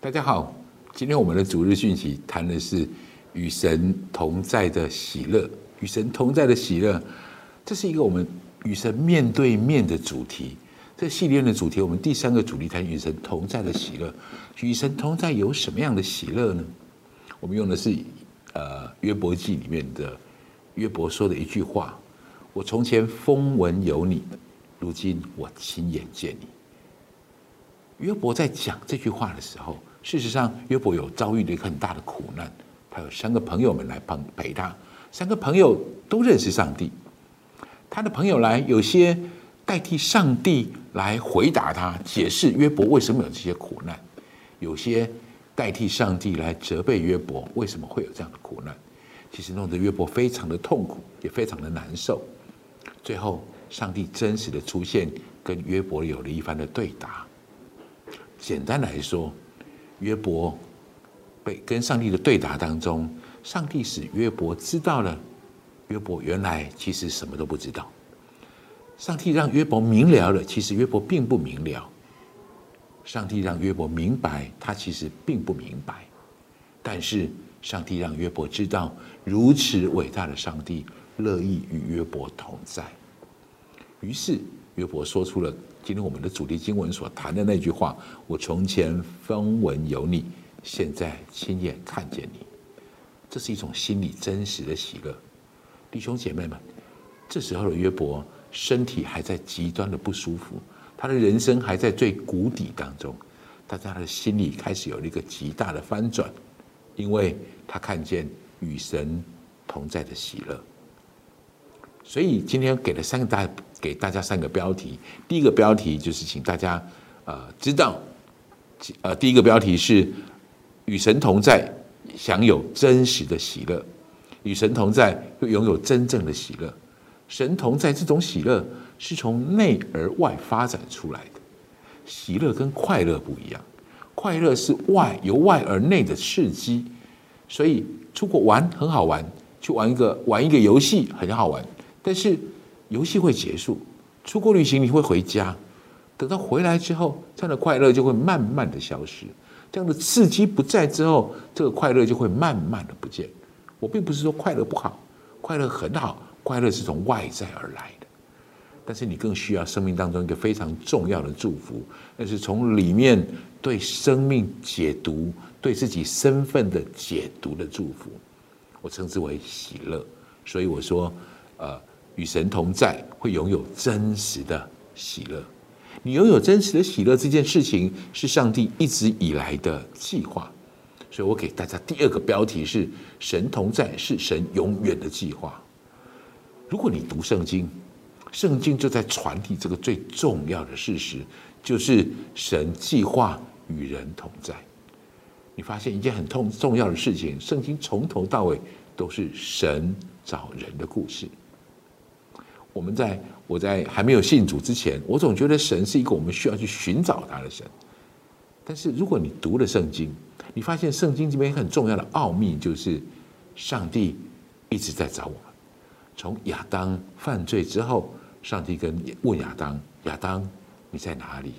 大家好，今天我们的主日讯息谈的是与神同在的喜乐。与神同在的喜乐，这是一个我们与神面对面的主题。这系列的主题，我们第三个主题谈与神同在的喜乐。与神同在有什么样的喜乐呢？我们用的是呃约伯记里面的约伯说的一句话：“我从前风闻有你，如今我亲眼见你。”约伯在讲这句话的时候。事实上，约伯有遭遇了一个很大的苦难。他有三个朋友们来帮陪他，三个朋友都认识上帝。他的朋友来，有些代替上帝来回答他，解释约伯为什么有这些苦难；有些代替上帝来责备约伯为什么会有这样的苦难。其实弄得约伯非常的痛苦，也非常的难受。最后，上帝真实的出现，跟约伯有了一番的对答。简单来说。约伯被跟上帝的对答当中，上帝使约伯知道了，约伯原来其实什么都不知道。上帝让约伯明了了，其实约伯并不明了。上帝让约伯明白，他其实并不明白。但是上帝让约伯知道，如此伟大的上帝乐意与约伯同在。于是约伯说出了。今天我们的主题经文所谈的那句话：“我从前风闻有你，现在亲眼看见你。”这是一种心里真实的喜乐。弟兄姐妹们，这时候的约伯身体还在极端的不舒服，他的人生还在最谷底当中，但是他的心里开始有了一个极大的翻转，因为他看见与神同在的喜乐。所以今天给了三个大。给大家三个标题。第一个标题就是请大家呃知道，呃第一个标题是与神同在，享有真实的喜乐；与神同在，会拥有真正的喜乐。神同在这种喜乐是从内而外发展出来的。喜乐跟快乐不一样，快乐是外由外而内的刺激，所以出国玩很好玩，去玩一个玩一个游戏很好玩，但是。游戏会结束，出国旅行你会回家，等到回来之后，这样的快乐就会慢慢的消失，这样的刺激不在之后，这个快乐就会慢慢的不见。我并不是说快乐不好，快乐很好，快乐是从外在而来的，但是你更需要生命当中一个非常重要的祝福，那是从里面对生命解读、对自己身份的解读的祝福，我称之为喜乐。所以我说，呃。与神同在，会拥有真实的喜乐。你拥有真实的喜乐这件事情，是上帝一直以来的计划。所以我给大家第二个标题是：神同在是神永远的计划。如果你读圣经，圣经就在传递这个最重要的事实，就是神计划与人同在。你发现一件很痛重要的事情，圣经从头到尾都是神找人的故事。我们在我在还没有信主之前，我总觉得神是一个我们需要去寻找他的神。但是如果你读了圣经，你发现圣经这边很重要的奥秘就是，上帝一直在找我们。从亚当犯罪之后，上帝跟问亚当：“亚当，你在哪里？”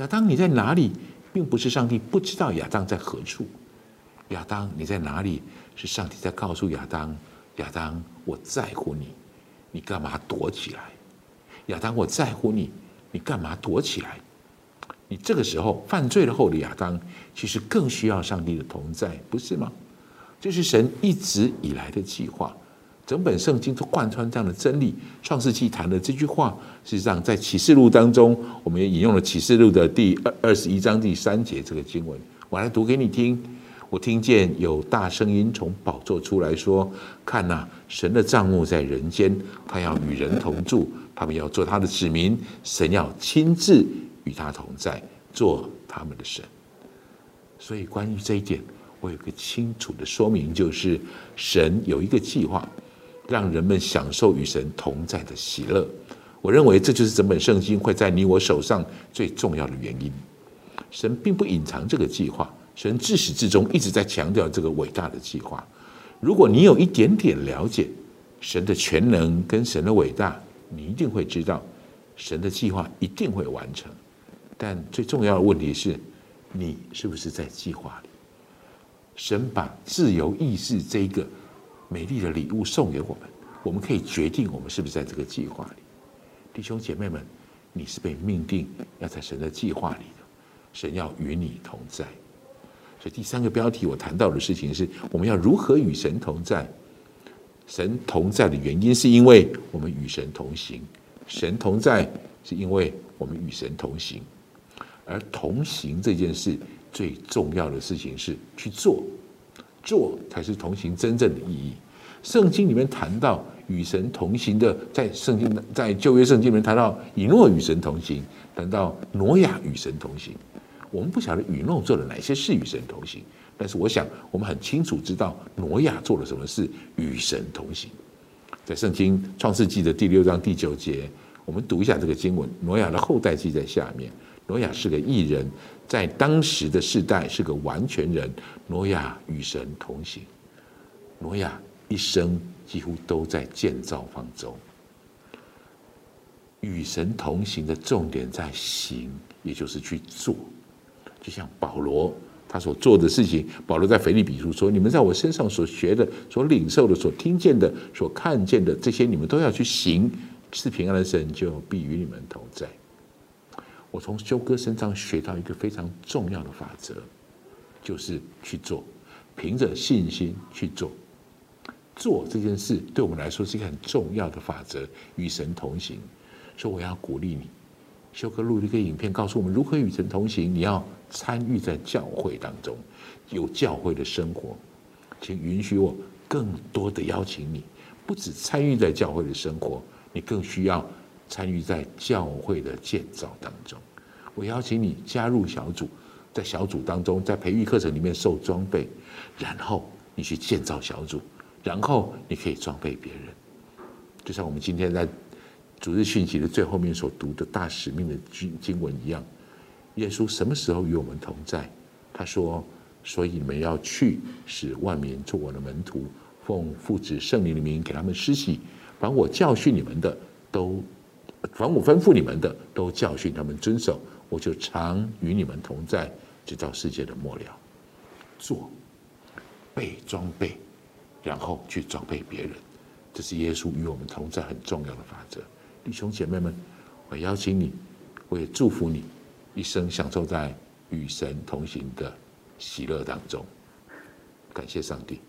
亚当你在哪里，并不是上帝不知道亚当在何处。亚当你在哪里，是上帝在告诉亚当：“亚当，我在乎你。”你干嘛躲起来？亚当，我在乎你，你干嘛躲起来？你这个时候犯罪了后的亚当，其实更需要上帝的同在，不是吗？这是神一直以来的计划，整本圣经都贯穿这样的真理。创世纪谈的这句话，事实上在启示录当中，我们也引用了启示录的第二二十一章第三节这个经文，我来读给你听。我听见有大声音从宝座出来说：“看呐，神的帐幕在人间，他要与人同住，他们要做他的子民，神要亲自与他同在，做他们的神。”所以，关于这一点，我有个清楚的说明，就是神有一个计划，让人们享受与神同在的喜乐。我认为这就是整本圣经会在你我手上最重要的原因。神并不隐藏这个计划。神自始至终一直在强调这个伟大的计划。如果你有一点点了解神的全能跟神的伟大，你一定会知道神的计划一定会完成。但最重要的问题是，你是不是在计划里？神把自由意志这一个美丽的礼物送给我们，我们可以决定我们是不是在这个计划里。弟兄姐妹们，你是被命定要在神的计划里的，神要与你同在。所以第三个标题我谈到的事情是，我们要如何与神同在？神同在的原因是因为我们与神同行，神同在是因为我们与神同行。而同行这件事最重要的事情是去做，做才是同行真正的意义。圣经里面谈到与神同行的，在圣经在旧约圣经里面谈到以诺与神同行，谈到挪亚与神同行。我们不晓得雨诺做了哪些事与神同行，但是我想我们很清楚知道挪亚做了什么事与神同行。在圣经创世纪的第六章第九节，我们读一下这个经文：挪亚的后代记在下面。挪亚是个异人，在当时的世代是个完全人。挪亚与神同行，挪亚一生几乎都在建造方舟。与神同行的重点在行，也就是去做。就像保罗他所做的事情，保罗在腓立比书说：“你们在我身上所学的、所领受的、所听见的、所看见的，这些你们都要去行，是平安的神就必与你们同在。”我从修哥身上学到一个非常重要的法则，就是去做，凭着信心去做。做这件事对我们来说是一个很重要的法则，与神同行。所以我要鼓励你。修哥录了一个影片，告诉我们如何与神同行。你要参与在教会当中，有教会的生活，请允许我更多的邀请你，不止参与在教会的生活，你更需要参与在教会的建造当中。我邀请你加入小组，在小组当中，在培育课程里面受装备，然后你去建造小组，然后你可以装备别人。就像我们今天在。主日讯息的最后面所读的大使命的经经文一样，耶稣什么时候与我们同在？他说：“所以你们要去，使万民做我的门徒，奉父子圣灵的名给他们施洗，凡我教训你们的，都凡我吩咐你们的，都教训他们遵守。我就常与你们同在，直到世界的末了。做，备装备，然后去装备别人，这是耶稣与我们同在很重要的法则。”弟兄姐妹们，我邀请你，我也祝福你，一生享受在与神同行的喜乐当中。感谢上帝。